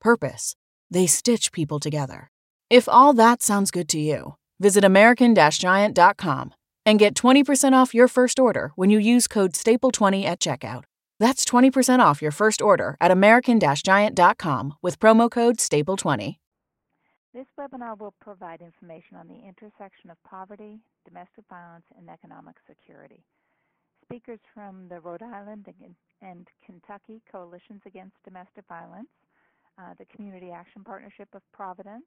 purpose. They stitch people together. If all that sounds good to you, visit American Giant.com and get 20% off your first order when you use code STAPLE20 at checkout. That's 20% off your first order at American Giant.com with promo code STAPLE20. This webinar will provide information on the intersection of poverty, domestic violence, and economic security. Speakers from the Rhode Island and Kentucky Coalitions Against Domestic Violence, uh, the Community Action Partnership of Providence,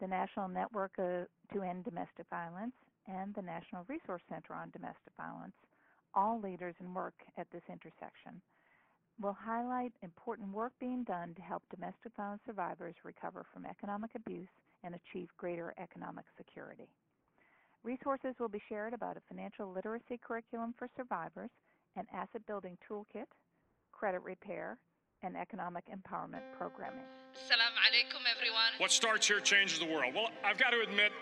the National Network uh, to End Domestic Violence, and the National Resource Center on Domestic Violence, all leaders in work at this intersection. We'll highlight important work being done to help domestic violence survivors recover from economic abuse and achieve greater economic security. Resources will be shared about a financial literacy curriculum for survivors, an asset building toolkit, credit repair, and economic empowerment programming. Assalamu alaikum, everyone. What starts here changes the world. Well, I've got to admit,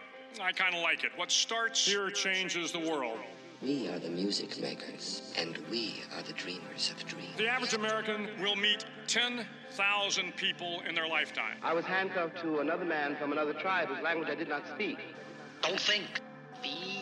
I kind of like it. What starts here changes the world. We are the music makers, and we are the dreamers of dreams. The average American will meet 10,000 people in their lifetime. I was handcuffed to another man from another tribe whose language I did not speak. Don't think, feel.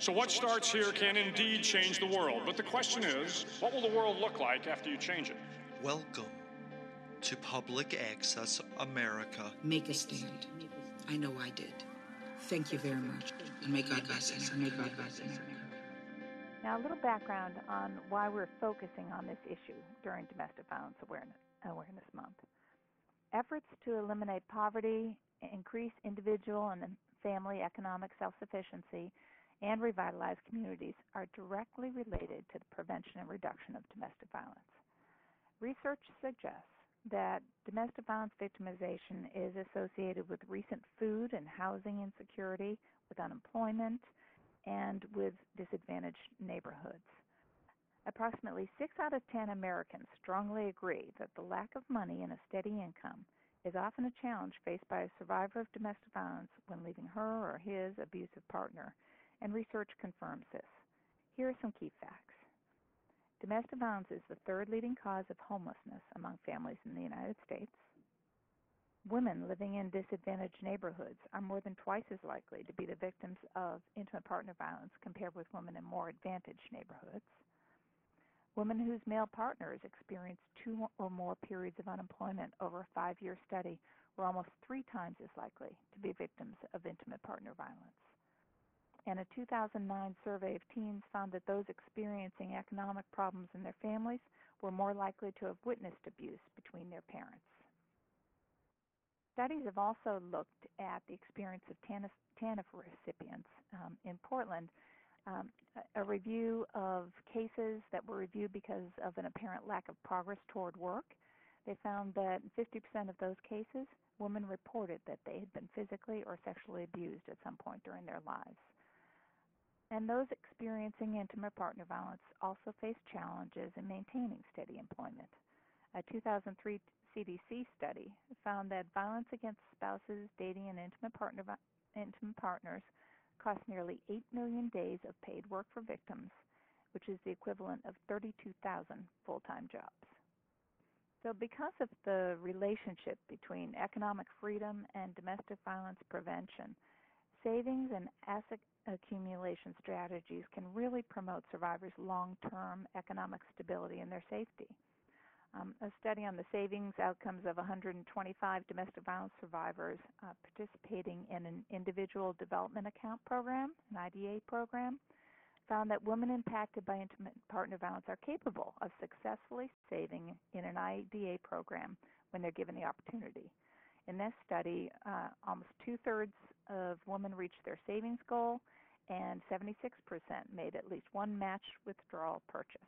So what starts here can indeed change the world. But the question is, what will the world look like after you change it? Welcome to Public Access America. Make a stand. I know I did. Thank you very much. And may God bless us. And may God bless America. Now, a little background on why we're focusing on this issue during Domestic Violence Awareness, Awareness Month. Efforts to eliminate poverty, increase individual and family economic self sufficiency, and revitalize communities are directly related to the prevention and reduction of domestic violence. Research suggests that domestic violence victimization is associated with recent food and housing insecurity, with unemployment, and with disadvantaged neighborhoods. Approximately 6 out of 10 Americans strongly agree that the lack of money and a steady income is often a challenge faced by a survivor of domestic violence when leaving her or his abusive partner, and research confirms this. Here are some key facts. Domestic violence is the third leading cause of homelessness among families in the United States. Women living in disadvantaged neighborhoods are more than twice as likely to be the victims of intimate partner violence compared with women in more advantaged neighborhoods. Women whose male partners experienced two or more periods of unemployment over a five year study were almost three times as likely to be victims of intimate partner violence. And a 2009 survey of teens found that those experiencing economic problems in their families were more likely to have witnessed abuse between their parents. Studies have also looked at the experience of TANF, TANF recipients um, in Portland. Um, a review of cases that were reviewed because of an apparent lack of progress toward work. They found that 50% of those cases, women reported that they had been physically or sexually abused at some point during their lives. And those experiencing intimate partner violence also face challenges in maintaining steady employment. A 2003 CDC study found that violence against spouses, dating, and intimate, partner, intimate partners cost nearly 8 million days of paid work for victims, which is the equivalent of 32,000 full time jobs. So, because of the relationship between economic freedom and domestic violence prevention, savings and asset accumulation strategies can really promote survivors' long term economic stability and their safety. Um, a study on the savings outcomes of 125 domestic violence survivors uh, participating in an individual development account program, an IDA program, found that women impacted by intimate partner violence are capable of successfully saving in an IDA program when they're given the opportunity. In this study, uh, almost two thirds of women reached their savings goal, and 76% made at least one matched withdrawal purchase.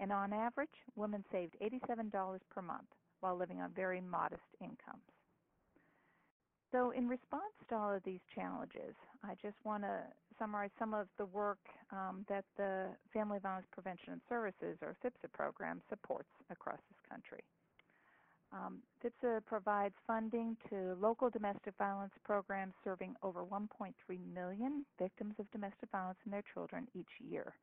And on average, women saved $87 per month while living on very modest incomes. So, in response to all of these challenges, I just want to summarize some of the work um, that the Family Violence Prevention and Services, or FVPSA program, supports across this country. Um, provides funding to local domestic violence programs serving over 1.3 million victims of domestic violence and their children each year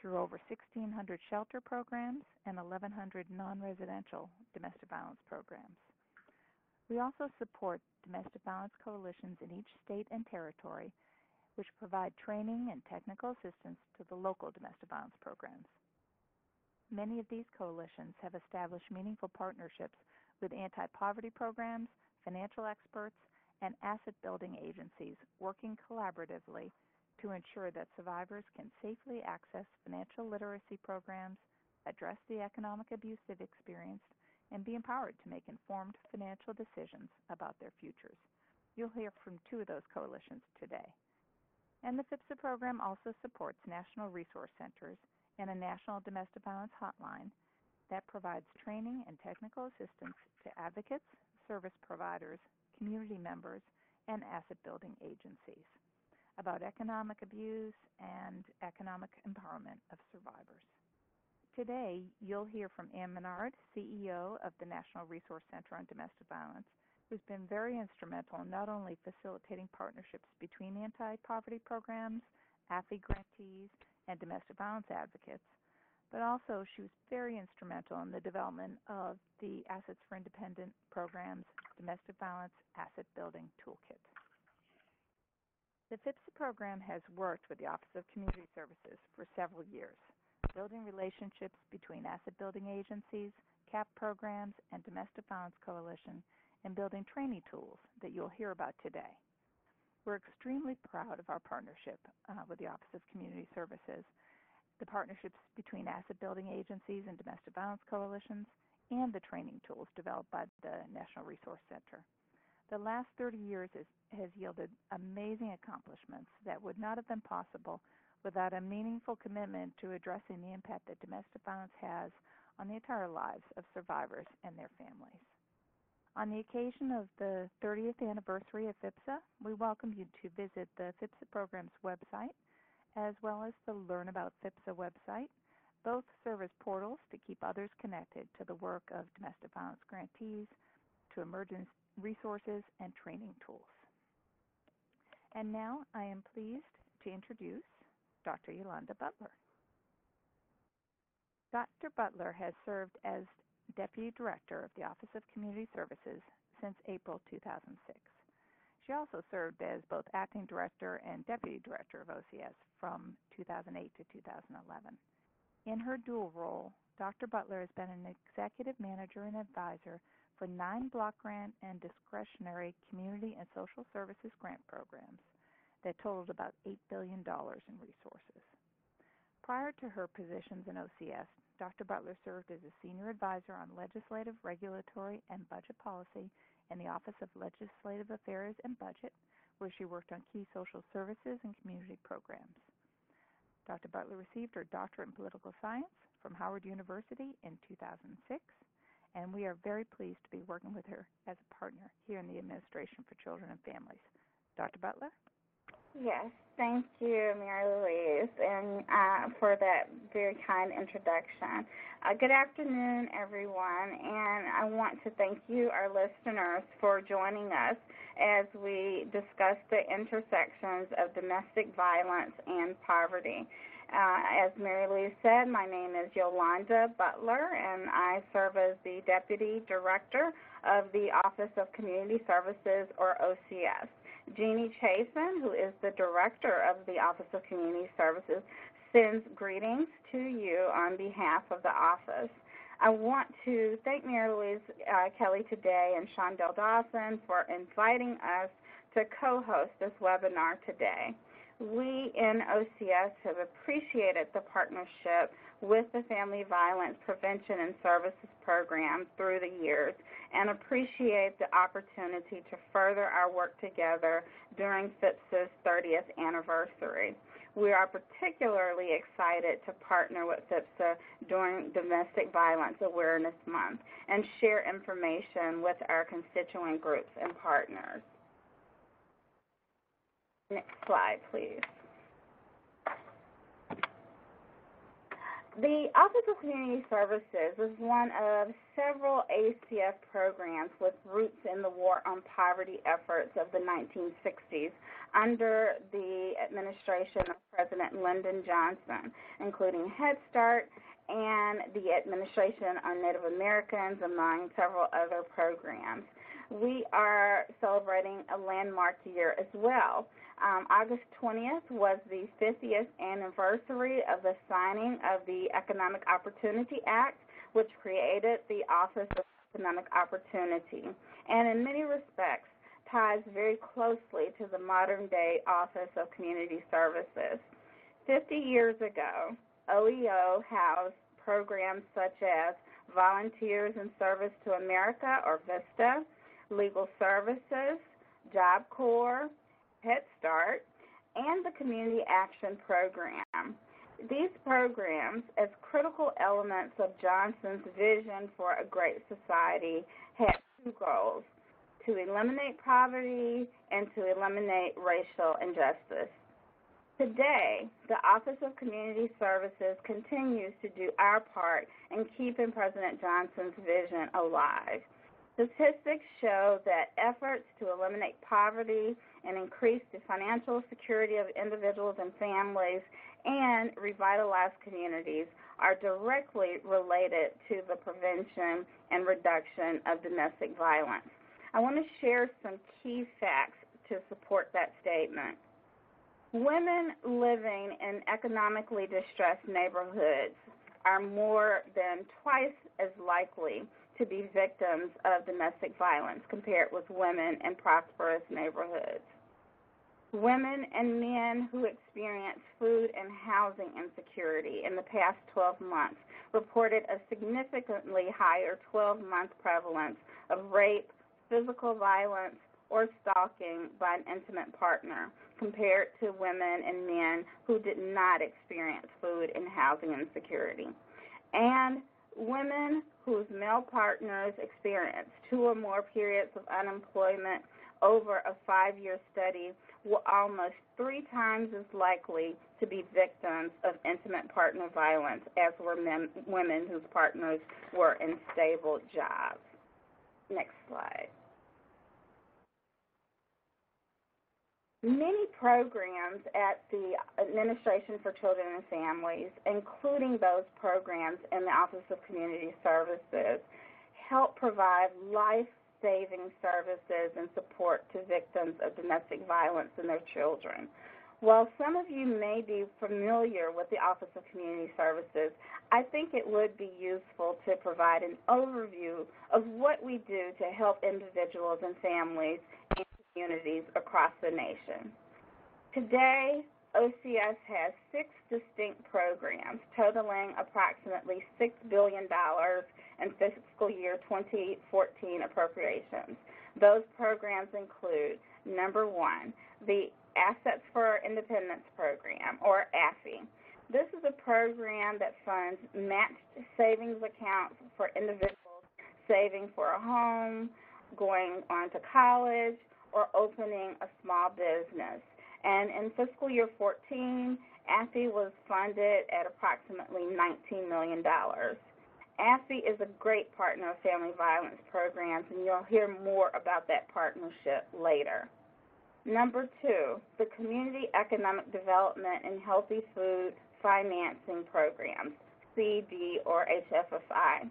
through over 1,600 shelter programs and 1,100 non residential domestic violence programs. We also support domestic violence coalitions in each state and territory, which provide training and technical assistance to the local domestic violence programs. Many of these coalitions have established meaningful partnerships with anti poverty programs, financial experts, and asset building agencies working collaboratively to ensure that survivors can safely access financial literacy programs, address the economic abuse they've experienced, and be empowered to make informed financial decisions about their futures. You'll hear from two of those coalitions today. And the FVPSA program also supports national resource centers and a national domestic violence hotline that provides training and technical assistance to advocates, service providers, community members, and asset building agencies about economic abuse and economic empowerment of survivors. Today, you'll hear from Anne Menard, CEO of the National Resource Center on Domestic Violence, who's been very instrumental in not only facilitating partnerships between anti poverty programs, AFI grantees, and domestic violence advocates, but also she was very instrumental in the development of the Assets for Independent Programs Domestic Violence Asset Building Toolkit. The FVPSA program has worked with the Office of Community Services for several years, building relationships between asset building agencies, CAP programs, and Domestic Violence Coalition, and building training tools that you'll hear about today. We're extremely proud of our partnership uh, with the Office of Community Services, the partnerships between asset building agencies and domestic violence coalitions, and the training tools developed by the National Resource Center. The last 30 years is, has yielded amazing accomplishments that would not have been possible without a meaningful commitment to addressing the impact that domestic violence has on the entire lives of survivors and their families. On the occasion of the 30th anniversary of FVPSA, we welcome you to visit the FVPSA program's website as well as the Learn About FVPSA website. Both serve as portals to keep others connected to the work of domestic violence grantees, to emergency resources, and training tools. And now I am pleased to introduce Dr. Yolanda Butler. Dr. Butler has served as Deputy Director of the Office of Community Services since April 2006. She also served as both acting director and deputy director of OCS from 2008 to 2011. In her dual role, Dr. Butler has been an executive manager and advisor for nine block grant and discretionary community and social services grant programs that totaled about $8 billion in resources. Prior to her positions in OCS, Dr. Butler served as a senior advisor on legislative, regulatory, and budget policy in the Office of Legislative Affairs and Budget, where she worked on key social services and community programs. Dr. Butler received her doctorate in political science from Howard University in 2006, and we are very pleased to be working with her as a partner here in the Administration for Children and Families. Dr. Butler? Yes, thank you, Mary Louise, and uh, for that very kind introduction. Uh, good afternoon, everyone, and I want to thank you, our listeners, for joining us as we discuss the intersections of domestic violence and poverty. Uh, as Mary Louise said, my name is Yolanda Butler, and I serve as the Deputy Director of the Office of Community Services, or OCS. Jeannie Chaffin, who is the Director of the Office of Community Services, sends greetings to you on behalf of the office. I want to thank Mary Louise uh, Kelley today and Shondell Dawson for inviting us to co host this webinar today. We in OCS have appreciated the partnership with the Family Violence Prevention and Services Program through the years and appreciate the opportunity to further our work together during FVPSA's 30th anniversary. We are particularly excited to partner with FVPSA during Domestic Violence Awareness Month and share information with our constituent groups and partners. Next slide, please. The Office of Community Services is one of several ACF programs with roots in the War on Poverty efforts of the 1960s under the administration of President Lyndon Johnson, including Head Start and the administration on Native Americans, among several other programs. We are celebrating a landmark year as well. Um, August 20th was the 50th anniversary of the signing of the Economic Opportunity Act, which created the Office of Economic Opportunity, and in many respects ties very closely to the modern day Office of Community Services. 50 years ago, OEO housed programs such as Volunteers in Service to America, or VISTA, Legal Services, Job Corps, Head Start, and the Community Action Program. These programs, as critical elements of Johnson's vision for a great society, had two goals to eliminate poverty and to eliminate racial injustice. Today, the Office of Community Services continues to do our part in keeping President Johnson's vision alive. Statistics show that efforts to eliminate poverty and increase the financial security of individuals and families and revitalize communities are directly related to the prevention and reduction of domestic violence. I want to share some key facts to support that statement. Women living in economically distressed neighborhoods are more than twice as likely to be victims of domestic violence compared with women in prosperous neighborhoods. Women and men who experienced food and housing insecurity in the past 12 months reported a significantly higher 12 month prevalence of rape, physical violence, or stalking by an intimate partner compared to women and men who did not experience food and housing insecurity. And women whose male partners experienced two or more periods of unemployment over a five year study were almost three times as likely to be victims of intimate partner violence as were men, women whose partners were in stable jobs. Next slide. Many programs at the Administration for Children and Families, including those programs in the Office of Community Services, help provide life saving services and support to victims of domestic violence and their children. While some of you may be familiar with the Office of Community Services, I think it would be useful to provide an overview of what we do to help individuals and families communities across the nation. Today, OCS has six distinct programs totaling approximately $6 billion in fiscal year 2014 appropriations. Those programs include number one, the Assets for Independence Program, or AFI. This is a program that funds matched savings accounts for individuals saving for a home, going on to college, or opening a small business. And in fiscal year 14, AFI was funded at approximately $19 million. AFI is a great partner of family violence programs, and you'll hear more about that partnership later. Number two, the Community Economic Development and Healthy Food Financing Programs, CD or HFFI.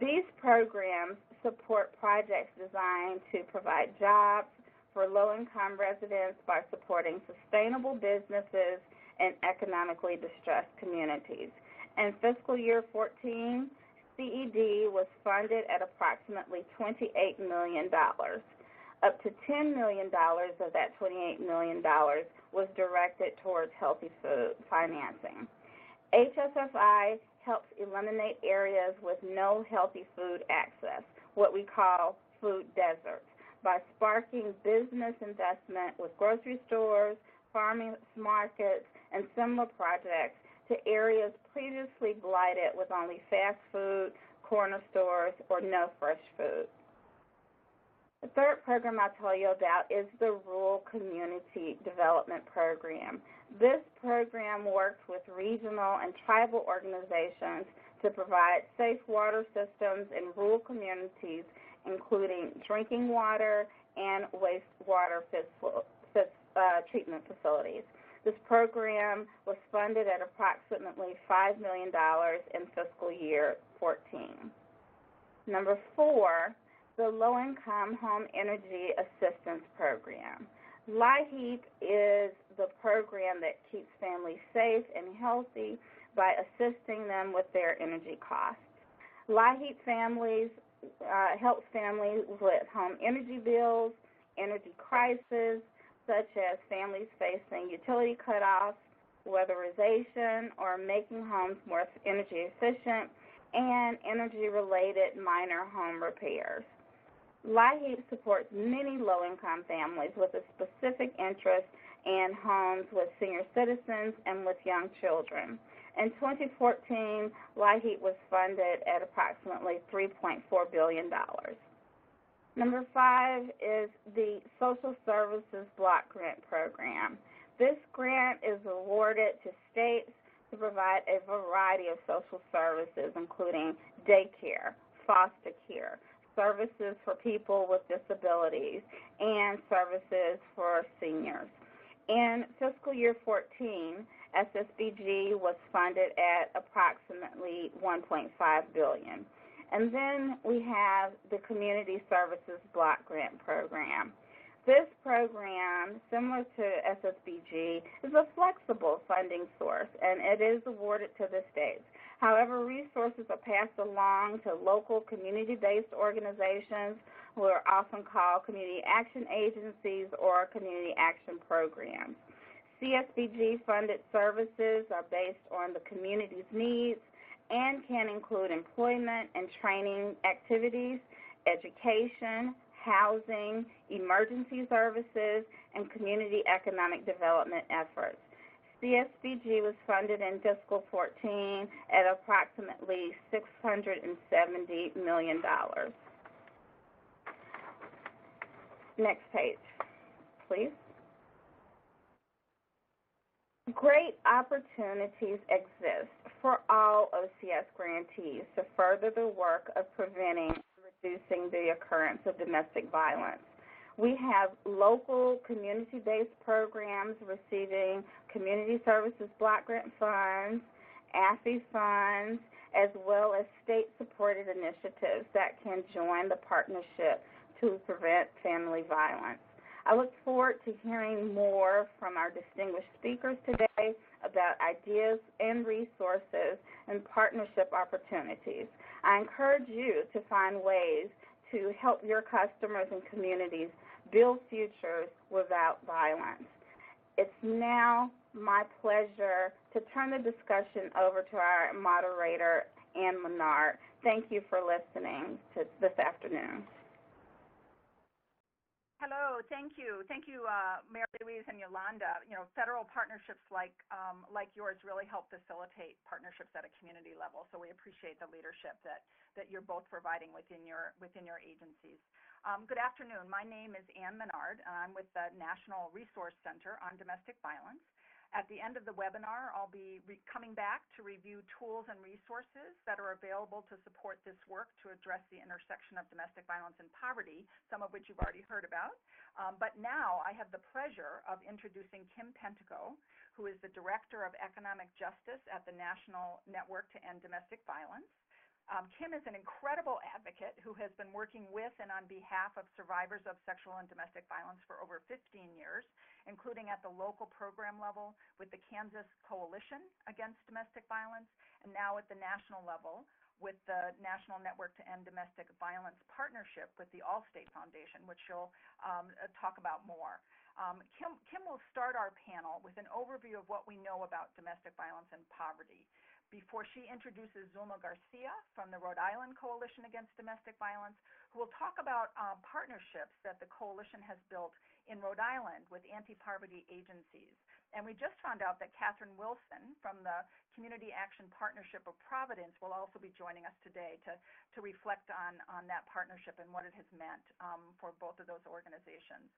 These programs support projects designed to provide jobs for low income residents by supporting sustainable businesses and economically distressed communities. In fiscal year 14, CED was funded at approximately $28 million. Up to $10 million of that $28 million was directed towards healthy food financing. HFFI helps eliminate areas with no healthy food access, what we call food deserts, by sparking business investment with grocery stores, farmers markets, and similar projects to areas previously blighted with only fast food, corner stores, or no fresh food. The third program I'll tell you about is the Rural Community Development Program. This program works with regional and tribal organizations to provide safe water systems in rural communities, including drinking water and wastewater uh, treatment facilities. This program was funded at approximately $5 million in fiscal year 14. Number four, the Low Income Home Energy Assistance Program. LIHEAP is the program that keeps families safe and healthy by assisting them with their energy costs. LIHEAP families uh, helps families with home energy bills, energy crises, such as families facing utility cutoffs, weatherization, or making homes more energy efficient, and energy related minor home repairs. LIHEAP supports many low-income families with a specific interest in homes with senior citizens and with young children. In 2014, LIHEAP was funded at approximately $3.4 billion. Number five is the Social Services Block Grant Program. This grant is awarded to states to provide a variety of social services, including daycare, foster care, services for people with disabilities, and services for seniors. In fiscal year 14, SSBG was funded at approximately 1.5 billion. And then we have the Community Services Block Grant Program. This program, similar to SSBG, is a flexible funding source and it is awarded to the states. However, resources are passed along to local community based organizations who are often called community action agencies or community action programs. CSBG funded services are based on the community's needs and can include employment and training activities, education, housing, emergency services, and community economic development efforts. CSBG was funded in fiscal 14 at approximately $670 million. Next page, please. Great opportunities exist for all OCS grantees to further the work of preventing and reducing the occurrence of domestic violence. We have local community based programs receiving community services block grant funds, AFI funds, as well as state supported initiatives that can join the partnership to prevent family violence. I look forward to hearing more from our distinguished speakers today about ideas and resources and partnership opportunities. I encourage you to find ways to help your customers and communities build futures without violence. It's now my pleasure to turn the discussion over to our moderator, Anne Menard. Thank you for listening to this afternoon. Hello, thank you, thank you, uh, Mary Louise and Yolanda. You know, federal partnerships like um, like yours really help facilitate partnerships at a community level. So we appreciate the leadership that that you're both providing within your within your agencies. Um, good afternoon. My name is Anne Menard, and I'm with the National Resource Center on Domestic Violence. At the end of the webinar, I'll be coming back to review tools and resources that are available to support this work to address the intersection of domestic violence and poverty, some of which you've already heard about. Um, but now I have the pleasure of introducing Kim Pentico, who is the Director of Economic Justice at the National Network to End Domestic Violence. Um, Kim is an incredible advocate who has been working with and on behalf of survivors of sexual and domestic violence for over 15 years, including at the local program level with the Kansas Coalition Against Domestic Violence, and now at the national level with the National Network to End Domestic Violence Partnership with the Allstate Foundation, which she'll um, talk about more. Um, Kim, Kim will start our panel with an overview of what we know about domestic violence and poverty before she introduces Zulma Garcia from the Rhode Island Coalition Against Domestic Violence, who will talk about uh, partnerships that the coalition has built in Rhode Island with anti-poverty agencies. And we just found out that Catherine Wilson from the Community Action Partnership of Providence will also be joining us today to, to reflect on, on that partnership and what it has meant um, for both of those organizations.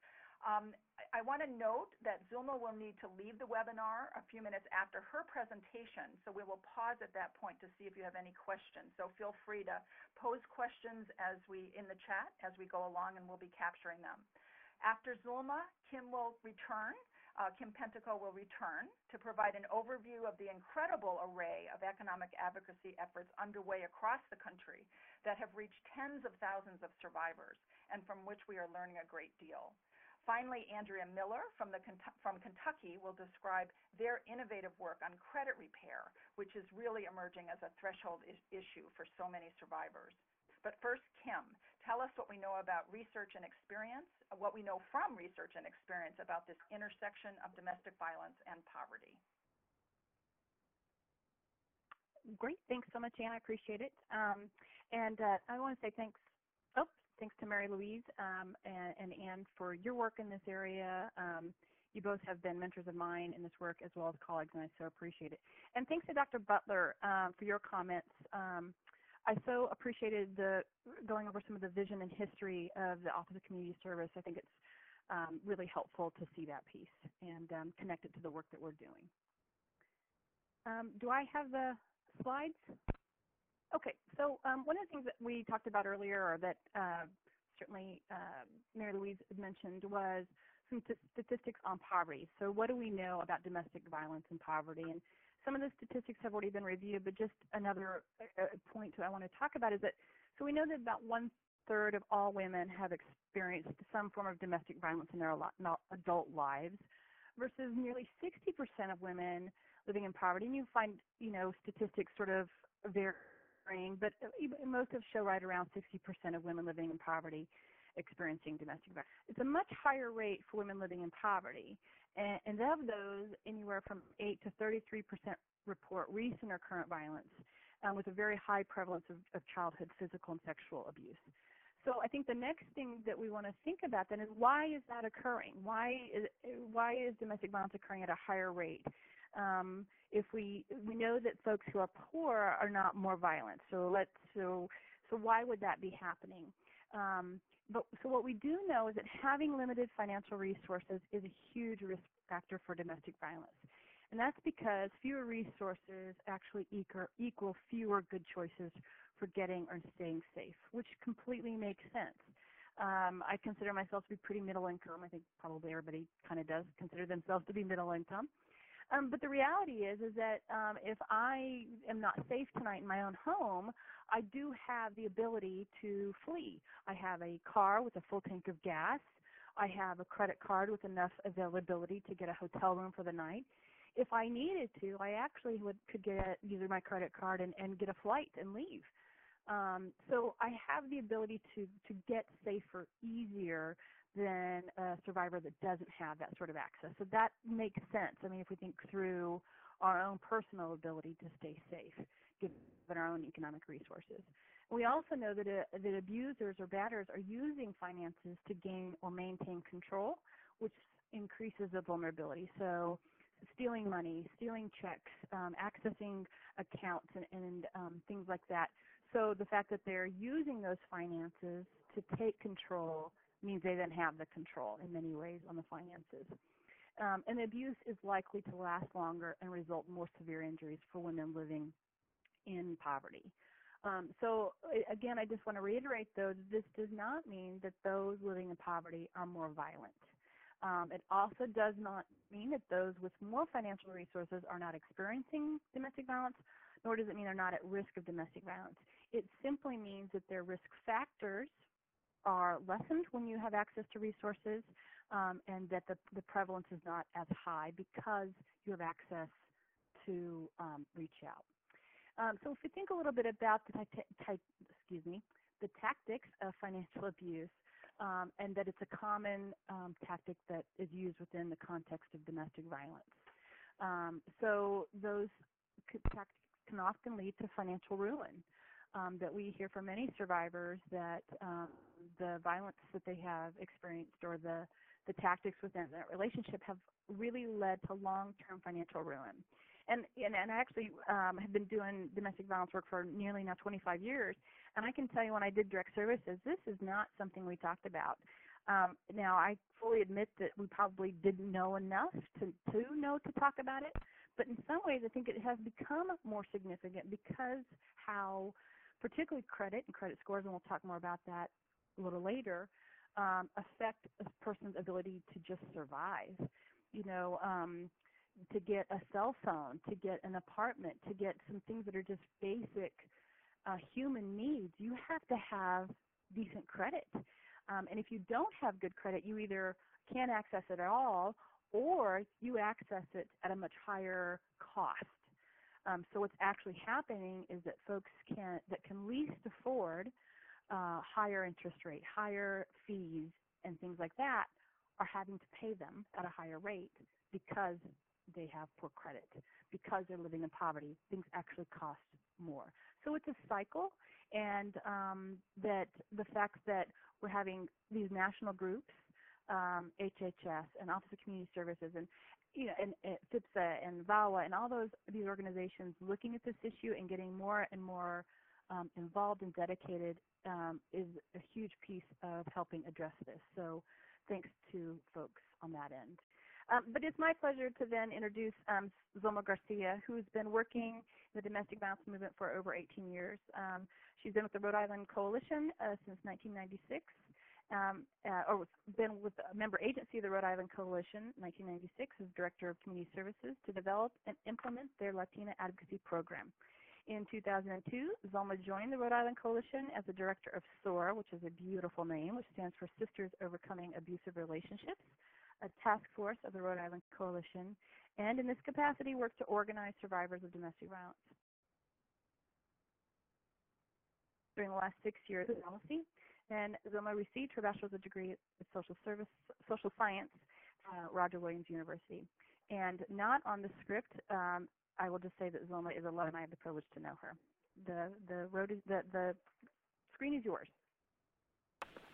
Um, I, want to note that Zulma will need to leave the webinar a few minutes after her presentation, so we will pause at that point to see if you have any questions. So feel free to pose questions as we in the chat as we go along, and we'll be capturing them. After Zulma, Kim will return. Uh, Kim Pentico will return to provide an overview of the incredible array of economic advocacy efforts underway across the country that have reached tens of thousands of survivors and from which we are learning a great deal. Finally, Andrea Miller from, from Kentucky will describe their innovative work on credit repair, which is really emerging as a threshold is issue for so many survivors. But first, Kim, tell us what we know about research and experience, what we know from research and experience about this intersection of domestic violence and poverty. Great. Thanks so much, Anne. I appreciate it. Um, and uh, I want to say thanks thanks to Mary Louise um, and, and, Anne for your work in this area. Um, you both have been mentors of mine in this work as well as colleagues, and I so appreciate it. And thanks to Dr. Butler um, for your comments. Um, I so appreciated the going over some of the vision and history of the Office of Community Service. I think it's um, really helpful to see that piece and um, connect it to the work that we're doing. do I have the slides? Okay, so um, one of the things that we talked about earlier, or that uh, certainly uh, Mary Louise mentioned, was some statistics on poverty. So what do we know about domestic violence and poverty? And some of the statistics have already been reviewed, but just another uh, point I want to talk about is that, so we know that about one third of all women have experienced some form of domestic violence in their adult lives, versus nearly 60% of women living in poverty. And you find, you know, statistics sort of vary but uh, most of show right around 60% of women living in poverty experiencing domestic violence. It's a much higher rate for women living in poverty, and, and of those, anywhere from 8 to 33% report recent or current violence, um, with a very high prevalence of, of childhood physical and sexual abuse. So I think the next thing that we want to think about then is why is that occurring? Why is why is domestic violence occurring at a higher rate? Um, if we we know that folks who are poor are not more violent. So let's so so why would that be happening? Um, but so what we do know is that having limited financial resources is a huge risk factor for domestic violence. And that's because fewer resources actually equal, fewer good choices for getting or staying safe, which completely makes sense. Um, I consider myself to be pretty middle income. I think probably everybody kind of does consider themselves to be middle income. Um, but the reality is, is that um, if I am not safe tonight in my own home, I do have the ability to flee. I have a car with a full tank of gas. I have a credit card with enough availability to get a hotel room for the night. If I needed to, I actually would could get use my credit card and, and get a flight and leave. Um, so I have the ability to to get safer easier than a survivor that doesn't have that sort of access. So that makes sense. I mean, if we think through our own personal ability to stay safe, given our own economic resources. We also know that, uh, that abusers or batters are using finances to gain or maintain control, which increases the vulnerability. So stealing money, stealing checks, um, accessing accounts, and, and um, things like that. So the fact that they're using those finances to take control means they then have the control in many ways on the finances. Um, and abuse is likely to last longer and result in more severe injuries for women living in poverty. Um, so again, I just want to reiterate though, this does not mean that those living in poverty are more violent. Um, it also does not mean that those with more financial resources are not experiencing domestic violence, nor does it mean they're not at risk of domestic violence. It simply means that their risk factors are lessened when you have access to resources um, and that the, the prevalence is not as high because you have access to um, reach out. Um, so if we think a little bit about the excuse me, the tactics of financial abuse, um, and that it's a common um, tactic that is used within the context of domestic violence. Um, so those tactics can often lead to financial ruin um, that we hear from many survivors that um, the violence that they have experienced or the, the tactics within that relationship have really led to long-term financial ruin. And, and, and I actually um, have been doing domestic violence work for nearly now 25 years, and I can tell you when I did direct services, this is not something we talked about. Um, now, I fully admit that we probably didn't know enough to, to know to talk about it, but in some ways I think it has become more significant because how particularly credit and credit scores, and we'll talk more about that a little later, um, affect a person's ability to just survive. You know, um, to get a cell phone, to get an apartment, to get some things that are just basic uh, human needs, you have to have decent credit. Um, and if you don't have good credit, you either can't access it at all or you access it at a much higher cost. Um, so what's actually happening is that folks can that can least afford uh, higher interest rate, higher fees, and things like that are having to pay them at a higher rate because they have poor credit. Because they're living in poverty, things actually cost more. So it's a cycle, and um, that the fact that we're having these national groups, um, HHS and Office of Community Services, and you know, and, and FVPSA and VAWA and all those these organizations looking at this issue and getting more and more um, involved and dedicated um, is a huge piece of helping address this. So thanks to folks on that end. Um, but it's my pleasure to then introduce um, Zulma Garcia, who's been working in the domestic violence movement for over 18 years. Um, she's been with the Rhode Island Coalition uh, since 1996 um, uh, or been with a member agency of the Rhode Island Coalition 1996 as Director of Community Services to develop and implement their Latina Advocacy Program. In 2002, Zulma joined the Rhode Island Coalition as the Director of SOAR, which is a beautiful name, which stands for Sisters Overcoming Abusive Relationships, a task force of the Rhode Island Coalition, and in this capacity worked to organize survivors of domestic violence. During the last six years policy, and Zulma received her bachelor's degree in social service, social science, uh, Roger Williams University. And not on the script, um, I will just say that Zulma is a and I have the privilege to know her. The the road is the the screen is yours.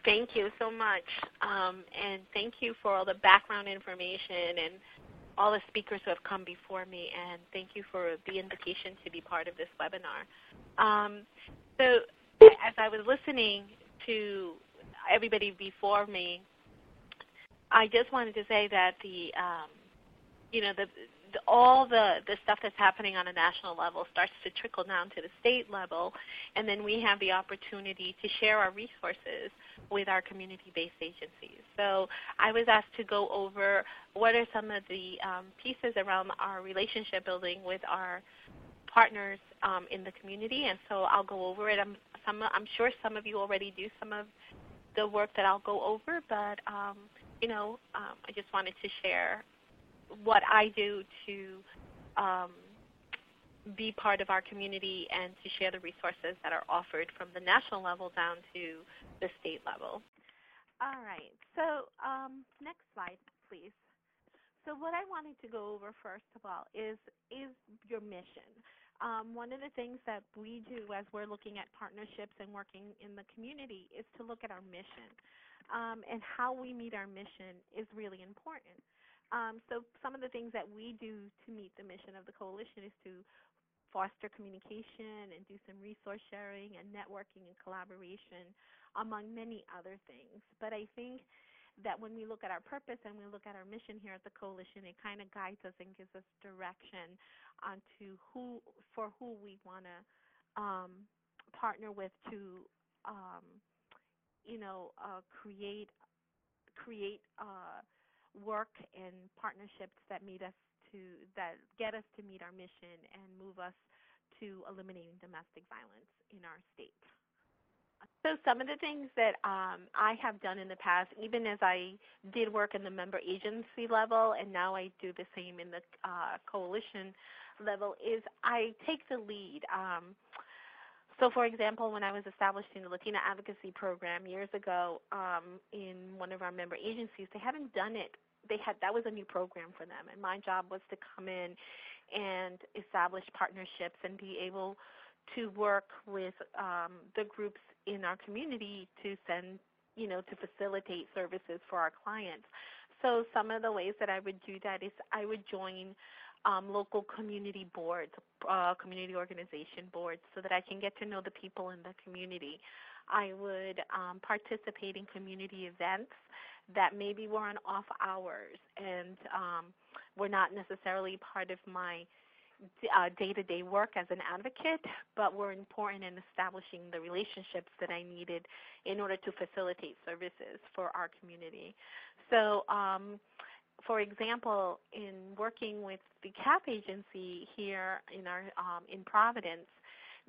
Thank you so much, um, and thank you for all the background information and all the speakers who have come before me, and thank you for the invitation to be part of this webinar. Um, so, as I was listening to everybody before me, I just wanted to say that the um, you know the all the, the stuff that's happening on a national level starts to trickle down to the state level, and then we have the opportunity to share our resources with our community-based agencies. So I was asked to go over what are some of the um, pieces around our relationship building with our partners um, in the community, and so I'll go over it. I'm, some, I'm sure some of you already do some of the work that I'll go over, but um, you know, um, I just wanted to share what I do to um, be part of our community and to share the resources that are offered from the national level down to the state level. All right. So um, next slide, please. So what I wanted to go over first of all is is your mission. Um, one of the things that we do as we're looking at partnerships and working in the community is to look at our mission. Um, and how we meet our mission is really important. Um, so some of the things that we do to meet the mission of the coalition is to foster communication and do some resource sharing and networking and collaboration, among many other things. But I think that when we look at our purpose and we look at our mission here at the coalition, it kind of guides us and gives us direction onto who for who we want to um, partner with to, um, you know, uh, create create. Uh, work and partnerships that meet us to that get us to meet our mission and move us to eliminating domestic violence in our state. So some of the things that um, I have done in the past, even as I did work in the member agency level, and now I do the same in the uh, coalition level, is I take the lead. Um, so, for example, when I was establishing the Latina Advocacy Program years ago um, in one of our member agencies, they hadn't done it they had that was a new program for them and my job was to come in and establish partnerships and be able to work with um, the groups in our community to send you know to facilitate services for our clients so some of the ways that i would do that is i would join um, local community boards, uh, community organization boards, so that I can get to know the people in the community. I would um, participate in community events that maybe were on off hours and um, were not necessarily part of my uh, day-to-day work as an advocate, but were important in establishing the relationships that I needed in order to facilitate services for our community. So, um, for example, in working with the CAP agency here in our um, in Providence,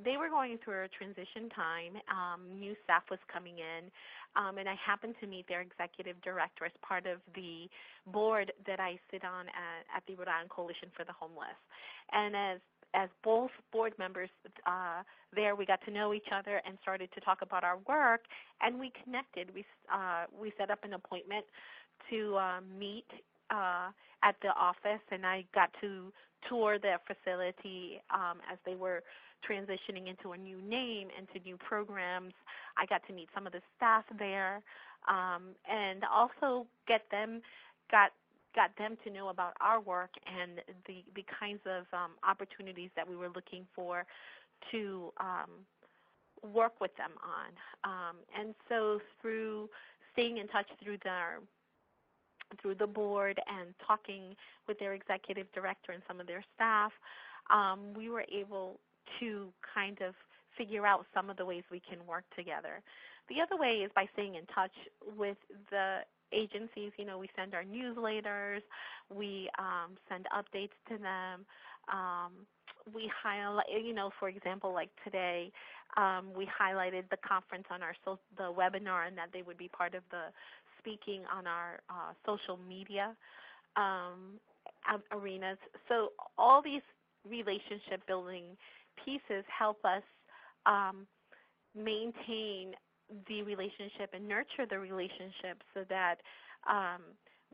they were going through a transition time. Um, new staff was coming in, um, and I happened to meet their executive director as part of the board that I sit on at, at the Rhode Island Coalition for the Homeless. And as as both board members uh, there, we got to know each other and started to talk about our work, and we connected. We uh, we set up an appointment to uh, meet uh, at the office, and I got to tour their facility um, as they were transitioning into a new name, into new programs. I got to meet some of the staff there, um, and also get them got got them to know about our work and the the kinds of um, opportunities that we were looking for to um, work with them on. Um, and so through staying in touch through their through the board and talking with their executive director and some of their staff, um, we were able to kind of figure out some of the ways we can work together. The other way is by staying in touch with the agencies. You know, we send our newsletters, we um, send updates to them. Um, we highlight, you know, for example, like today, um, we highlighted the conference on our so, the webinar and that they would be part of the speaking on our uh, social media um, arenas. So all these relationship building pieces help us um, maintain the relationship and nurture the relationship so that um,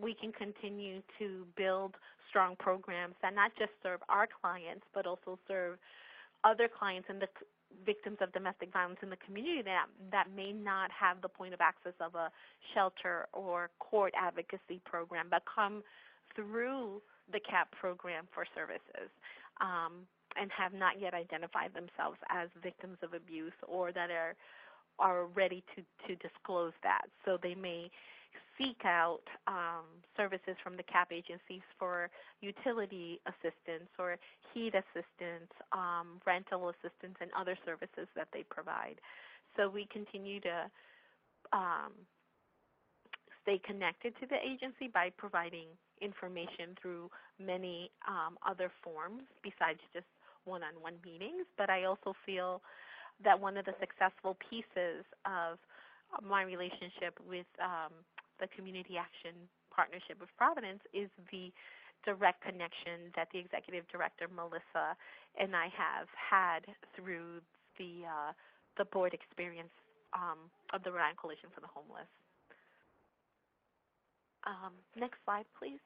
we can continue to build strong programs that not just serve our clients but also serve other clients in the victims of domestic violence in the community that that may not have the point of access of a shelter or court advocacy program, but come through the CAP program for services. Um, and have not yet identified themselves as victims of abuse or that are are ready to, to disclose that. So they may seek out um, services from the CAP agencies for utility assistance or heat assistance, um, rental assistance, and other services that they provide. So we continue to um, stay connected to the agency by providing information through many um, other forms besides just one-on-one meetings. But I also feel that one of the successful pieces of my relationship with um, the Community Action Partnership of Providence is the direct connection that the executive director Melissa and I have had through the uh, the board experience um, of the Rhode Island Coalition for the Homeless. Um, next slide, please.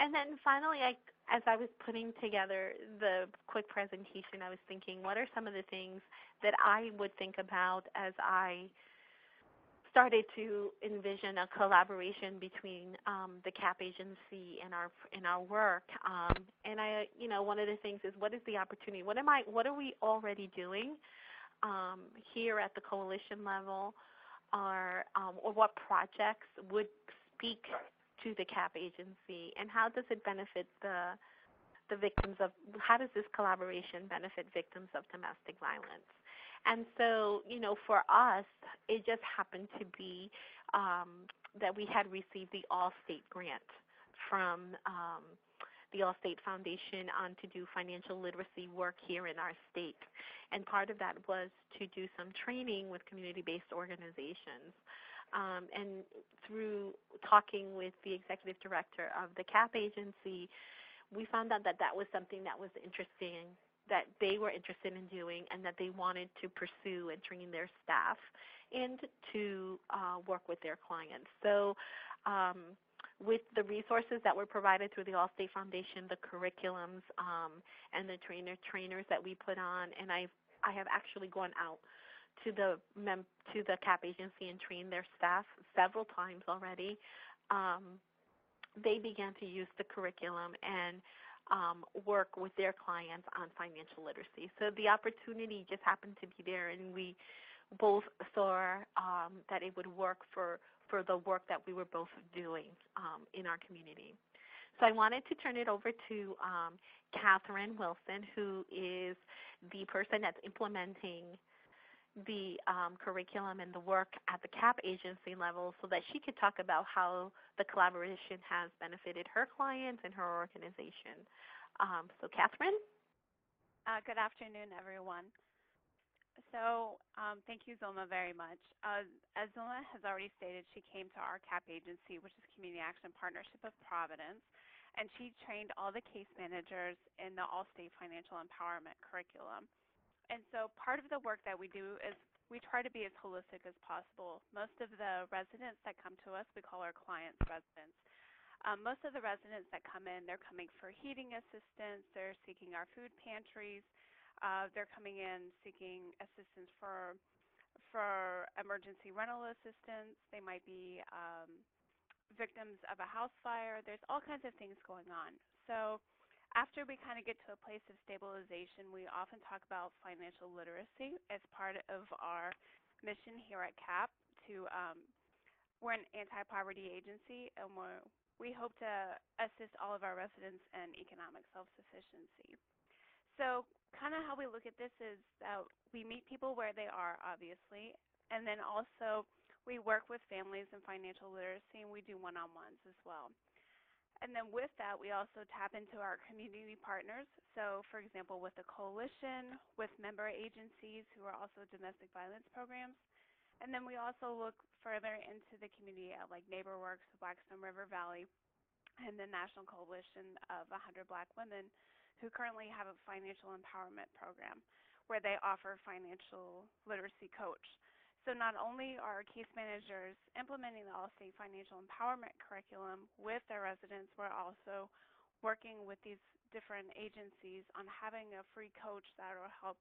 And then finally, I, as I was putting together the quick presentation, I was thinking, what are some of the things that I would think about as I started to envision a collaboration between um, the CAP agency and our in our work. Um, and I, you know, one of the things is what is the opportunity? What am I? What are we already doing um, here at the coalition level? Are um, or what projects would speak to the CAP agency, and how does it benefit the the victims of? How does this collaboration benefit victims of domestic violence? And so, you know, for us, it just happened to be um, that we had received the Allstate grant from um, the Allstate Foundation on to do financial literacy work here in our state. And part of that was to do some training with community-based organizations. Um, and through talking with the executive director of the CAP agency, we found out that that was something that was interesting that they were interested in doing and that they wanted to pursue and train their staff and to uh, work with their clients. So, um, with the resources that were provided through the Allstate Foundation, the curriculums, um, and the trainer trainers that we put on, and I I have actually gone out to the mem- to the CAP agency and trained their staff several times already. Um, they began to use the curriculum and um, work with their clients on financial literacy. So the opportunity just happened to be there, and we both saw um, that it would work for, for the work that we were both doing um, in our community. So I wanted to turn it over to um, Catherine Wilson, who is the person that's implementing the um, curriculum and the work at the CAP agency level so that she could talk about how the collaboration has benefited her clients and her organization. Um, so, Catherine? Uh, good afternoon, everyone. So, um, thank you, Zulma, very much. Uh, as Zulma has already stated, she came to our CAP agency, which is Community Action Partnership of Providence, and she trained all the case managers in the Allstate Financial Empowerment curriculum. And so part of the work that we do is we try to be as holistic as possible. Most of the residents that come to us, we call our clients residents. Um, most of the residents that come in, they're coming for heating assistance, they're seeking our food pantries, uh, they're coming in seeking assistance for for emergency rental assistance. They might be um, victims of a house fire. There's all kinds of things going on. So after we kind of get to a place of stabilization, we often talk about financial literacy as part of our mission here at CAP. To um, we're an anti-poverty agency, and we we hope to assist all of our residents in economic self-sufficiency. So, kind of how we look at this is that we meet people where they are, obviously, and then also we work with families in financial literacy, and we do one-on-ones as well. And then with that, we also tap into our community partners. So, for example, with the coalition, with member agencies who are also domestic violence programs. And then we also look further into the community at like NeighborWorks, Blackstone River Valley, and the National Coalition of 100 Black Women who currently have a financial empowerment program where they offer financial literacy coach. So not only are case managers implementing the Allstate Financial Empowerment curriculum with their residents, we're also working with these different agencies on having a free coach that will help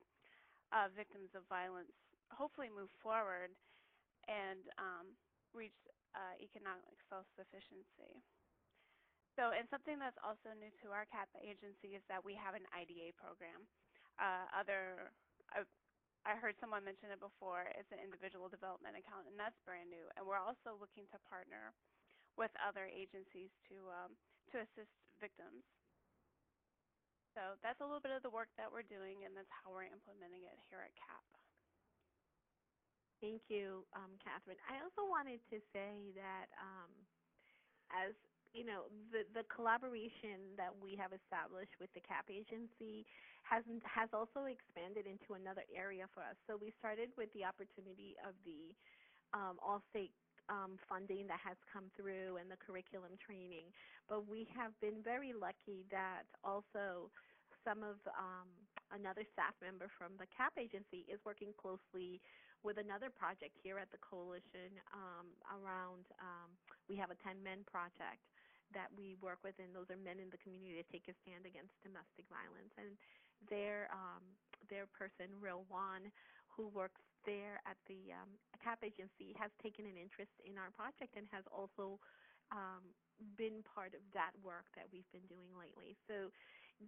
uh, victims of violence hopefully move forward and um, reach uh, economic self-sufficiency. So, and something that's also new to our CAP agency is that we have an IDA program. Uh, other uh, I heard someone mention it before. It's an individual development account, and that's brand new. And we're also looking to partner with other agencies to um, to assist victims. So that's a little bit of the work that we're doing, and that's how we're implementing it here at CAP. Thank you, um, Catherine. I also wanted to say that um, as you know, the the collaboration that we have established with the CAP agency has has also expanded into another area for us. So we started with the opportunity of the um, Allstate um, funding that has come through and the curriculum training, but we have been very lucky that also some of um, another staff member from the CAP agency is working closely with another project here at the coalition um, around. Um, we have a 10 Men project that we work with, and those are men in the community that take a stand against domestic violence. And their um, their person, Real Wan, who works there at the um, CAP agency, has taken an interest in our project and has also um, been part of that work that we've been doing lately. So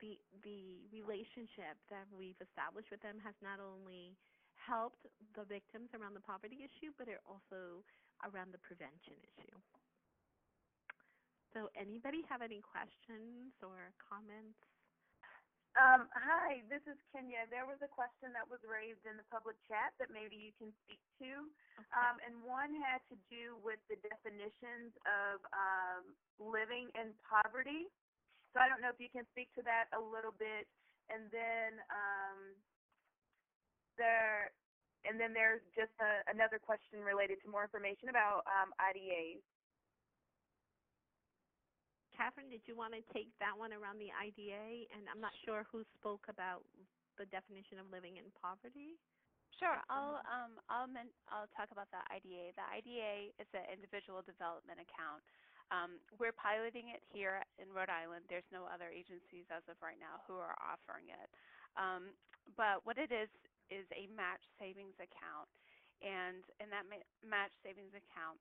the the relationship that we've established with them has not only helped the victims around the poverty issue, but it also around the prevention issue. So, anybody have any questions or comments? Um, hi, this is Kenya. There was a question that was raised in the public chat that maybe you can speak to, okay. um, and one had to do with the definitions of um, living in poverty. So I don't know if you can speak to that a little bit, and then um, there, and then there's just a, another question related to more information about um, IDAs. Catherine, did you want to take that one around the IDA? And I'm not sure who spoke about the definition of living in poverty. Sure, I'll um, I'll men- I'll talk about the IDA. The IDA is an individual development account. Um, we're piloting it here in Rhode Island. There's no other agencies as of right now who are offering it. Um, but what it is is a match savings account, and in that ma- match savings account,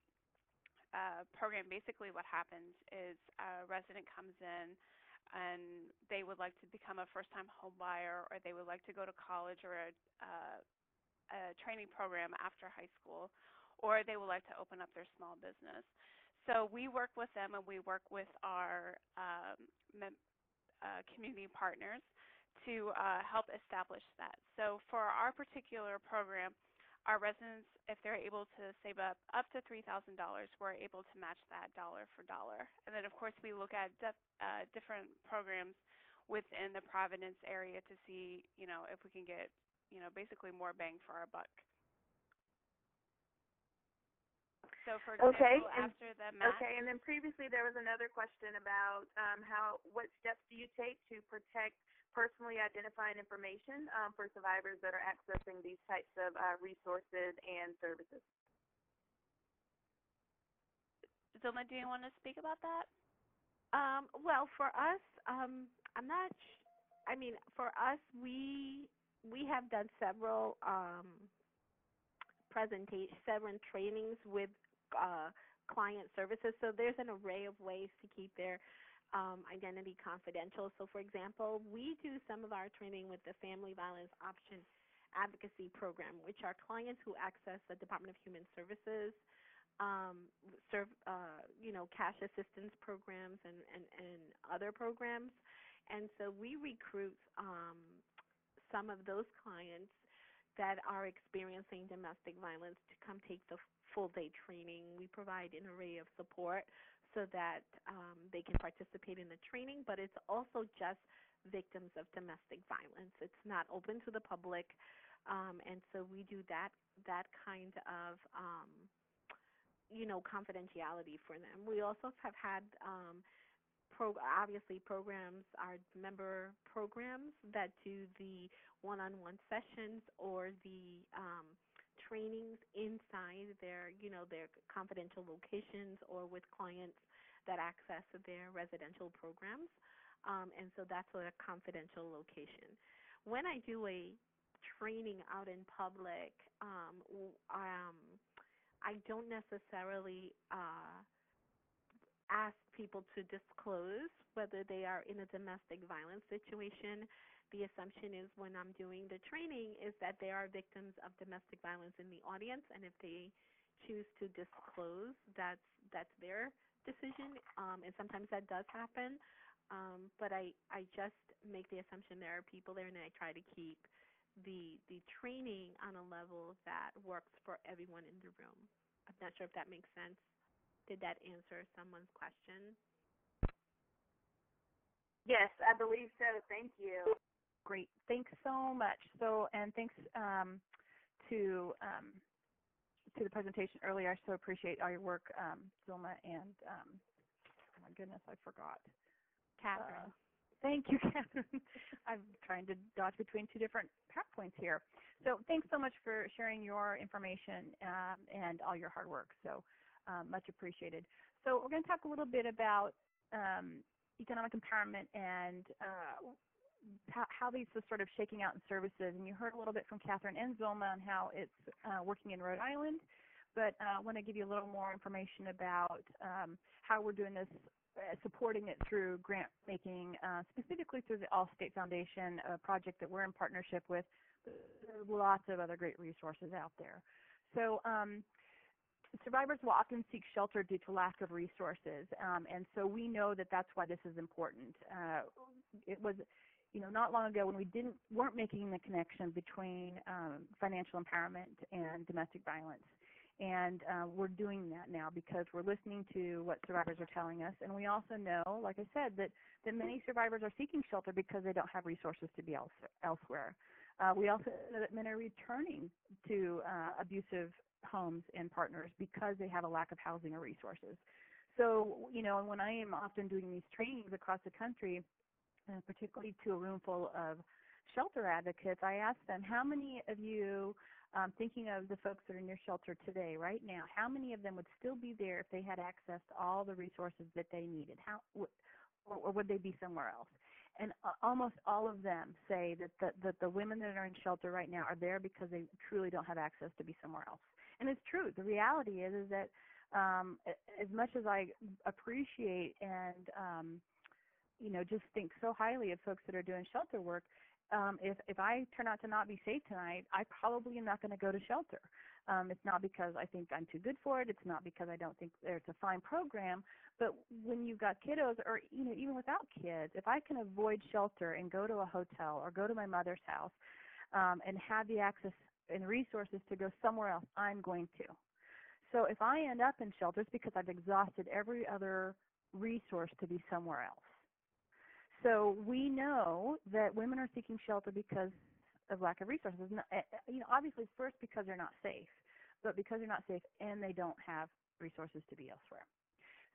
uh, program, basically what happens is a resident comes in and they would like to become a first-time home buyer or they would like to go to college or a, uh, a training program after high school or they would like to open up their small business. So we work with them and we work with our um, uh, community partners to uh, help establish that. So for our particular program, our residents, if they're able to save up up to $3,000, we're able to match that dollar for dollar. And then, of course, we look at uh, different programs within the Providence area to see, you know, if we can get, you know, basically more bang for our buck. So, for example, okay, and, after the match, okay, and then previously there was another question about um, how what steps do you take to protect personally identifying information um, for survivors that are accessing these types of uh, resources and services. Zulma, do you want to speak about that? Um, well, for us, um, I'm not. I mean, for us, we we have done several um, presentations, several trainings with uh, client services. So there's an array of ways to keep their um, identity confidential. So, for example, we do some of our training with the Family Violence Option Advocacy Program, which are clients who access the Department of Human Services, um, serve, uh, you know, cash assistance programs and, and, and other programs. And so we recruit um, some of those clients that are experiencing domestic violence to come take the full day training. We provide an array of support so that um, they can participate in the training, but it's also just victims of domestic violence. It's not open to the public, um, and so we do that that kind of um, you know confidentiality for them. We also have had um, pro- obviously programs our member programs that do the one-on-one sessions or the um, trainings inside their, you know, their confidential locations or with clients that access their residential programs. Um, and so that's a confidential location. When I do a training out in public, um, um, I don't necessarily uh, ask people to disclose whether they are in a domestic violence situation the assumption is when I'm doing the training is that they are victims of domestic violence in the audience, and if they choose to disclose, that's that's their decision. Um, and sometimes that does happen. Um, but I, I just make the assumption there are people there, and I try to keep the the training on a level that works for everyone in the room. I'm not sure if that makes sense. Did that answer someone's question? Yes, I believe so. Thank you. Great. Thanks so much. So, and thanks um, to um, to the presentation earlier. I so appreciate all your work, um, Zulma, and um, oh my goodness, I forgot. Catherine. Uh, thank you, Catherine. I'm trying to dodge between two different PowerPoints here. So thanks so much for sharing your information um, and all your hard work. So um, much appreciated. So we're going to talk a little bit about um, economic empowerment and uh, how, these are sort of shaking out in services. And you heard a little bit from Catherine and Zulma on how it's uh, working in Rhode Island. But uh, I want to give you a little more information about um, how we're doing this, uh, supporting it through grant making, uh, specifically through the Allstate Foundation, a project that we're in partnership with. Lots of other great resources out there. So um, survivors will often seek shelter due to lack of resources, um, and so we know that that's why this is important. Uh, it was, you know, not long ago when we didn't weren't making the connection between um, financial empowerment and domestic violence, and uh, we're doing that now because we're listening to what survivors are telling us, and we also know, like I said, that that many survivors are seeking shelter because they don't have resources to be else, elsewhere. Uh, we also know that men are returning to uh, abusive homes and partners because they have a lack of housing or resources. So, you know, when I am often doing these trainings across the country, uh, particularly to a room full of shelter advocates, I asked them, how many of you, um, thinking of the folks that are in your shelter today, right now, how many of them would still be there if they had access to all the resources that they needed? How, or, or would they be somewhere else? And uh, almost all of them say that the, that the women that are in shelter right now are there because they truly don't have access to be somewhere else. And it's true. The reality is is that um, as much as I appreciate and um, you know just think so highly of folks that are doing shelter work, um, if if I turn out to not be safe tonight, I probably am not going to go to shelter. Um, it's not because I think I'm too good for it. It's not because I don't think there's a fine program. But when you've got kiddos, or you know even without kids, if I can avoid shelter and go to a hotel or go to my mother's house um, and have the access and resources to go somewhere else, I'm going to. So if I end up in shelters because I've exhausted every other resource to be somewhere else. So we know that women are seeking shelter because of lack of resources. Eh, eh, you know, obviously first because they're not safe, but because they're not safe and they don't have resources to be elsewhere.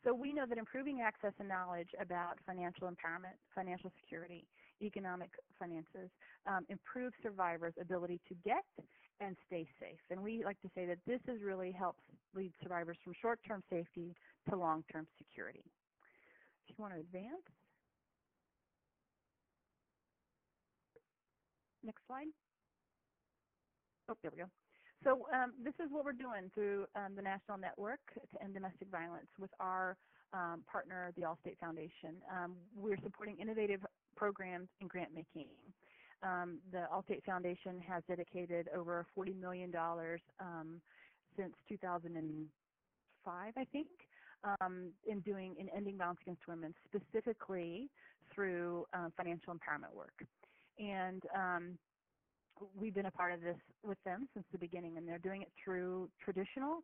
So we know that improving access and knowledge about financial empowerment, financial security, economic finances um, improves survivors' ability to get and stay safe. And we like to say that this is really helps lead survivors from short-term safety to long-term security. If you want to advance. Next slide. Oh, there we go. So um, this is what we're doing through um, the National Network to End Domestic Violence with our um, partner, the Allstate Foundation. Um, we're supporting innovative programs in grant making. Um, the Allstate Foundation has dedicated over $40 million um, since 2005, I think, in doing in ending violence against women, specifically through financial empowerment work. And we've been a part of this with them since the beginning, and they're doing it through traditional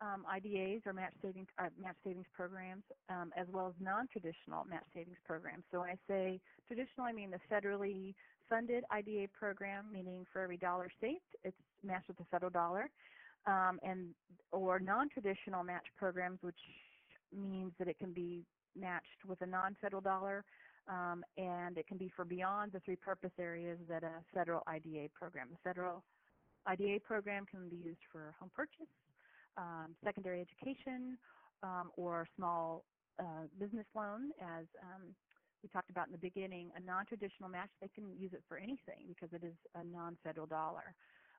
um, IDAs or match savings uh, match savings programs, um, as well as non-traditional match savings programs. So when I say traditional, I mean the federally funded IDA program, meaning for every dollar saved, it's matched with a federal dollar, um, and or non-traditional match programs, which means that it can be matched with a non-federal dollar um, and it can be for beyond the three purpose areas that a federal IDA program. The federal IDA program can be used for home purchase, um, secondary education, um, or small uh, business loan, as um, we talked about in the beginning. A non-traditional match, they can use it for anything because it is a non-federal dollar.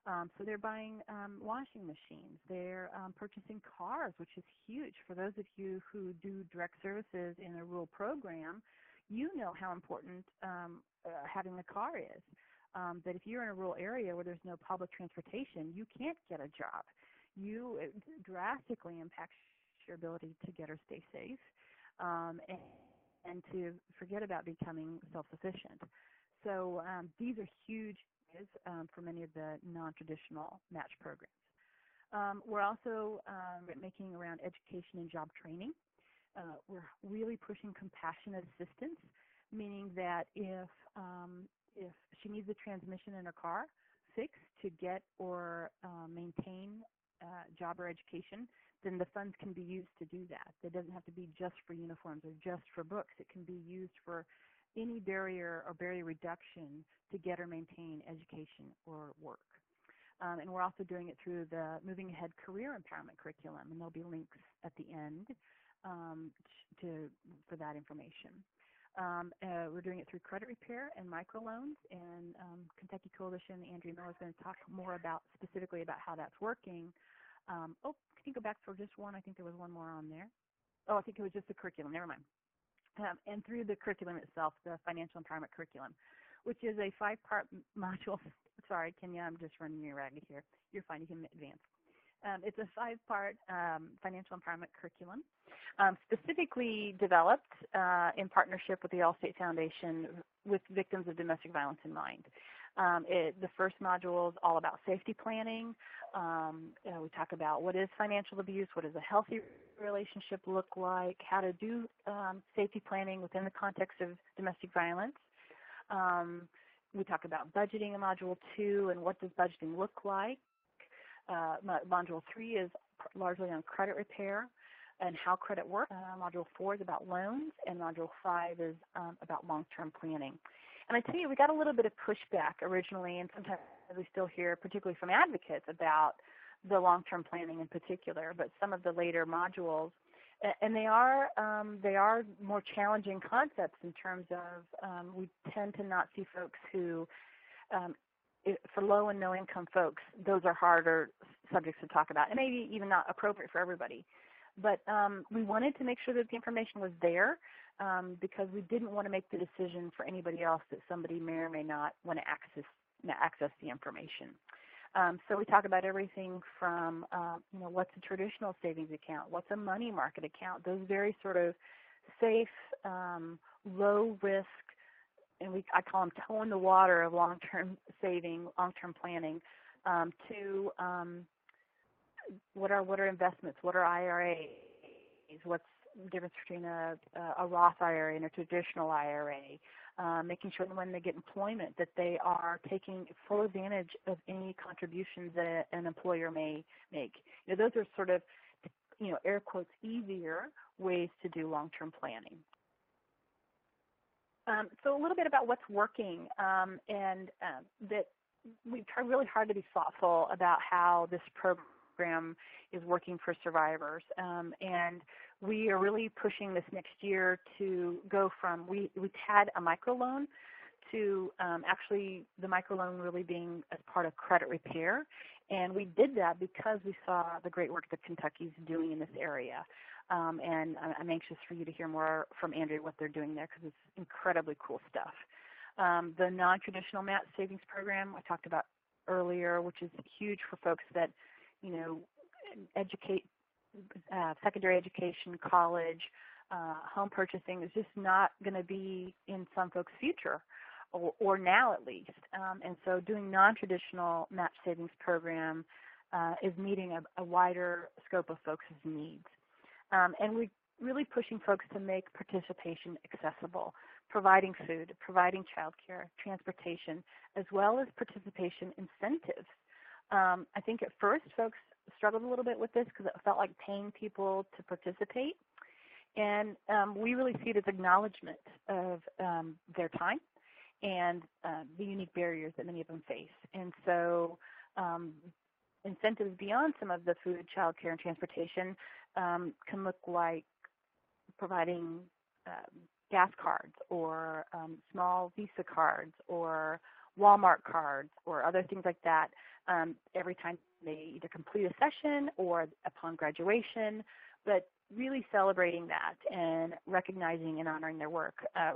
Um, so they're buying um, washing machines. They're um, purchasing cars, which is huge for those of you who do direct services in a rural program you know how important um, uh, having a car is. Um, that if you're in a rural area where there's no public transportation, you can't get a job. You it drastically impacts your ability to get or stay safe, um, and, and to forget about becoming self-sufficient. So um, these are huge um, for many of the non-traditional match programs. Um, we're also um, making around education and job training. Uh, we're really pushing compassionate assistance, meaning that if um, if she needs a transmission in her car fixed to get or uh, maintain uh, job or education, then the funds can be used to do that. It doesn't have to be just for uniforms or just for books. It can be used for any barrier or barrier reduction to get or maintain education or work. Um, and we're also doing it through the Moving Ahead Career Empowerment Curriculum, and there'll be links at the end um, to, for that information. Um, uh, we're doing it through credit repair and microloans, and um, Kentucky Coalition, Andrea Miller is going to talk more about specifically about how that's working. Um, oh, can you go back for just one? I think there was one more on there. Oh, I think it was just the curriculum. Never mind um, and through the curriculum itself, the financial empowerment curriculum, which is a five-part module. Sorry, Kenya, I'm just running you ragged here. You're fine. You can advance. Um, it's a five-part um, financial empowerment curriculum, um, specifically developed uh, in partnership with the Allstate Foundation with victims of domestic violence in mind. Um, it, the first module is all about safety planning. Um, you know, we talk about what is financial abuse, what does a healthy relationship look like, how to do um, safety planning within the context of domestic violence. Um, we talk about budgeting in Module 2 and what does budgeting look like. Uh, module 3 is largely on credit repair and how credit works. Uh, module 4 is about loans, and Module 5 is um, about long-term planning. And I tell you, we got a little bit of pushback originally, and sometimes we still hear, particularly from advocates, about the long-term planning in particular. But some of the later modules, and they are um, they are more challenging concepts in terms of um, we tend to not see folks who um, for low and no income folks, those are harder subjects to talk about, and maybe even not appropriate for everybody. But um, we wanted to make sure that the information was there um, because we didn't want to make the decision for anybody else that somebody may or may not want to access access the information. Um, so we talk about everything from uh, you know what's a traditional savings account, what's a money market account, those very sort of safe, um, low risk, and we I call them toe in the water of long-term saving, long-term planning, um, to um, what are what are investments, what are IRAs, what's the difference between a, a Roth IRA and a traditional IRA, uh, making sure that when they get employment that they are taking full advantage of any contributions that an employer may make. You know, those are sort of, you know, air quotes, easier ways to do long-term planning. Um, so a little bit about what's working um, and uh, that we've tried really hard to be thoughtful about how this program program is working for survivors. Um, and we are really pushing this next year to go from we we had a microloan to um, actually the microloan really being as part of credit repair. And we did that because we saw the great work that Kentucky's doing in this area. Um, and I'm anxious for you to hear more from Andrea what they're doing there because it's incredibly cool stuff. Um, the non-traditional match savings program I talked about earlier, which is huge for folks that you know, educate, uh, secondary education, college, uh, home purchasing is just not going to be in some folks' future, or, or now at least. Um, and so, doing non-traditional match savings program uh, is meeting a, a, wider scope of folks' needs. Um, and we're really pushing folks to make participation accessible, providing food, providing childcare, transportation, as well as participation incentives um, I think at first folks struggled a little bit with this because it felt like paying people to participate. And um, we really see it as acknowledgement of um, their time and uh, the unique barriers that many of them face. And so um, incentives beyond some of the food, childcare, and transportation um, can look like providing um, gas cards or um, small Visa cards or Walmart cards or other things like that um, every time they either complete a session or upon graduation but really celebrating that and recognizing and honoring their work. Uh,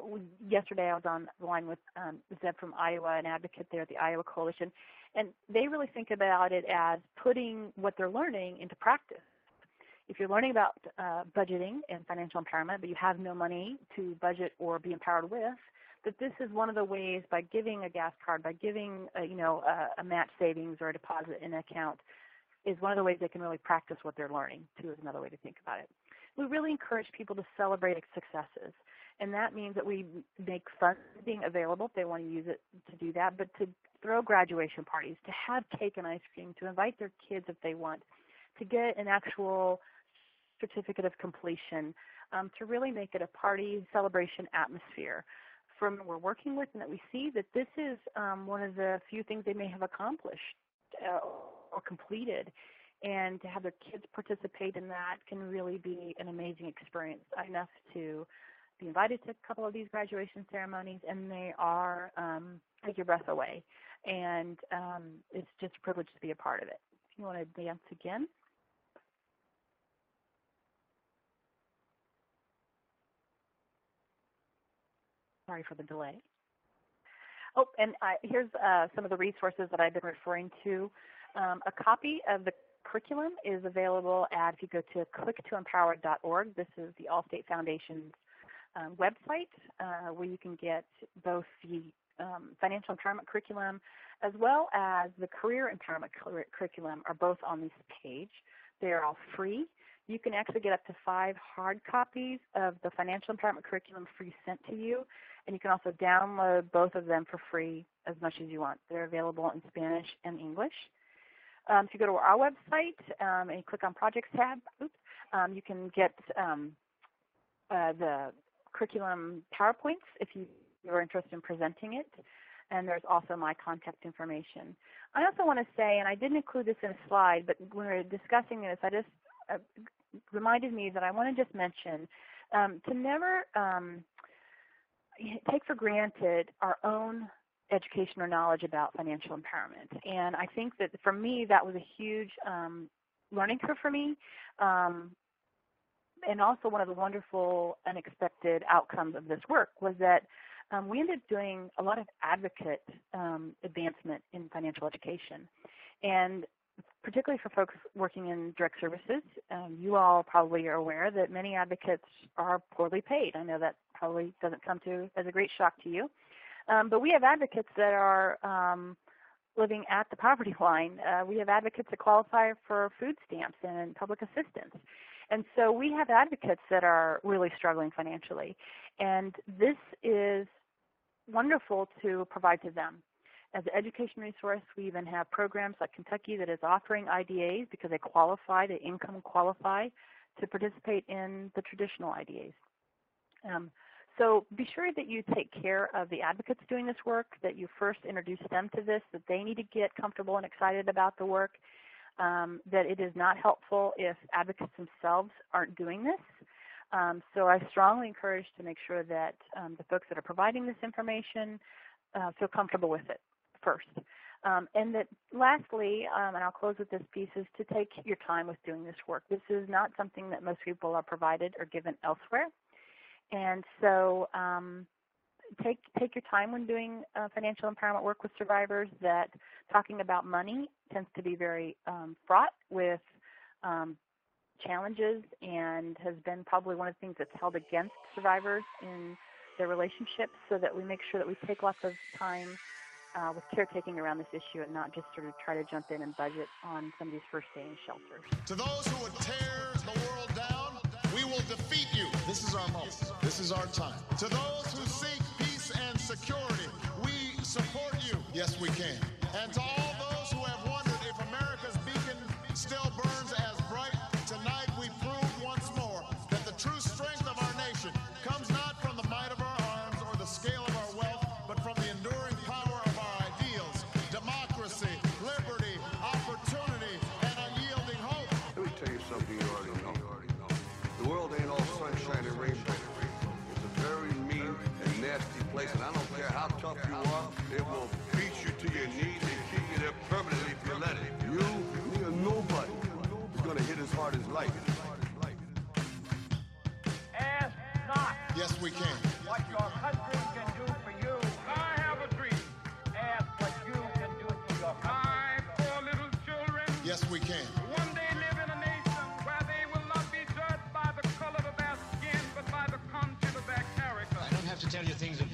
yesterday, I was on the line with um, Zeb from Iowa, an advocate there at the Iowa Coalition, and they really think about it as putting what they're learning into practice. If you're learning about uh, budgeting and financial empowerment, but you have no money to budget or be empowered with, that this is one of the ways by giving a gas card, by giving a, you know a, a match savings or a deposit in an account, is one of the ways they can really practice what they're learning. Too is another way to think about it. We really encourage people to celebrate successes, and that means that we make funding available if they want to use it to do that, but to throw graduation parties, to have cake and ice cream, to invite their kids if they want, to get an actual certificate of completion, um, to really make it a party celebration atmosphere. From we're working with, and that we see that this is um, one of the few things they may have accomplished uh, or completed, and to have their kids participate in that can really be an amazing experience. Enough to be invited to a couple of these graduation ceremonies, and they are um, take your breath away. And um, it's just a privilege to be a part of it. If you want to dance again. Sorry for the delay. Oh, and I, here's uh, some of the resources that I've been referring to. Um, a copy of the curriculum is available at, if you go to clicktoempower.org, this is the Allstate Foundation's um, website uh, where you can get both the um, financial empowerment curriculum as well as the career empowerment cur- curriculum are both on this page. They are all free. You can actually get up to five hard copies of the financial empowerment curriculum free sent to you, and you can also download both of them for free as much as you want. They're available in Spanish and English. Um, if you go to our website um, and you click on Projects tab, oops, um, you can get um, uh, the curriculum PowerPoints if you are interested in presenting it. And there's also my contact information. I also want to say, and I didn't include this in a slide, but when we were discussing this, I just uh, reminded me that I want to just mention um, to never um, take for granted our own education or knowledge about financial empowerment. And I think that for me, that was a huge um, learning curve for me. Um, and also one of the wonderful unexpected outcomes of this work was that um, we ended up doing a lot of advocate um, advancement in financial education. And particularly for folks working in direct services, um, you all probably are aware that many advocates are poorly paid. I know that probably doesn't come to as a great shock to you. Um, but we have advocates that are um, living at the poverty line. Uh, we have advocates that qualify for food stamps and public assistance. And so we have advocates that are really struggling financially. And this is wonderful to provide to them. As an education resource, we even have programs like Kentucky that is offering IDAs because they qualify, they income qualify to participate in the traditional IDAs. Um, so be sure that you take care of the advocates doing this work, that you first introduce them to this, that they need to get comfortable and excited about the work, um, that it is not helpful if advocates themselves aren't doing this. Um, so I strongly encourage to make sure that um, the folks that are providing this information uh, feel comfortable with it first. Um, and that lastly, um, and I'll close with this piece, is to take your time with doing this work. This is not something that most people are provided or given elsewhere. And so um, take take your time when doing uh, financial empowerment work with survivors. That talking about money tends to be very um, fraught with um, challenges and has been probably one of the things that's held against survivors in their relationships. So that we make sure that we take lots of time uh, with caretaking around this issue and not just sort of try to jump in and budget on somebody's first day in shelter. To those who would tear the world we will defeat you. This is our moment. This is our time. To those who seek peace and security, we support you. Yes, we can. And to all it will beat you to your knees and keep you there permanently if you let it. You, me, or nobody is gonna hit as hard as life. Yes, we can. What your country can do for you. I have a dream. Ask what you can do for your country. My poor little children. Yes, we can. One day live in a nation where they will not be judged by the color of their skin, but by the content of their character. I don't have to tell you things are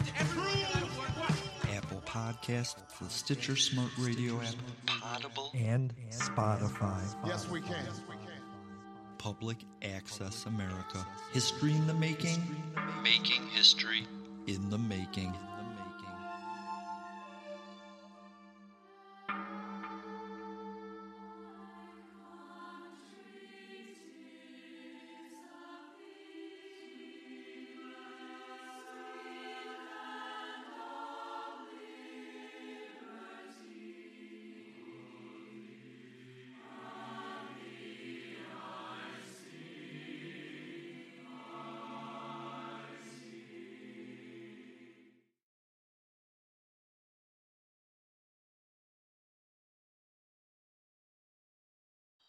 Apple Podcast, the Stitcher Smart Radio app, Potable, and Spotify. Yes, we can. Public Access America. History in the making, making history in the making.